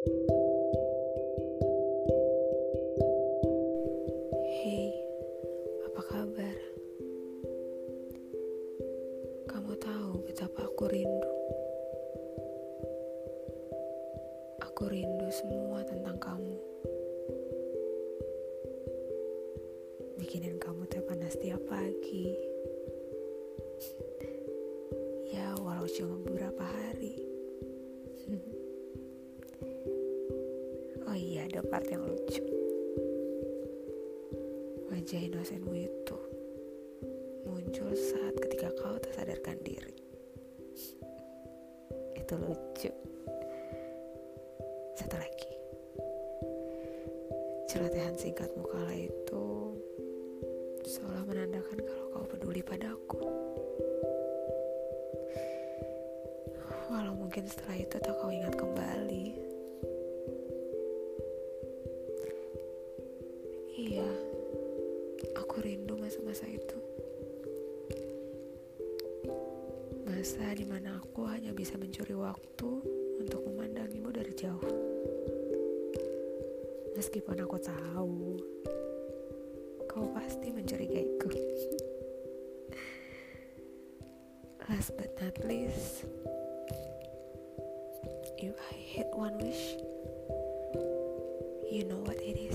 Hey, apa kabar? Kamu tahu betapa aku rindu. Aku rindu semua tentang kamu. Bikinin kamu teh panas tiap pagi. Ya, walau cuma beberapa hari. Ada part yang lucu. Wajah inosenmu itu muncul saat ketika kau tersadarkan diri. Itu lucu. Satu lagi. Celotehan singkatmu kala itu seolah menandakan kalau kau peduli padaku. Walau mungkin setelah itu tak kau ingat kembali. Iya, aku rindu masa-masa itu. Masa di mana aku hanya bisa mencuri waktu untuk memandangimu dari jauh. Meskipun aku tahu, kau pasti mencurigaiku. Last but not least, if I hit one wish, you know what it is.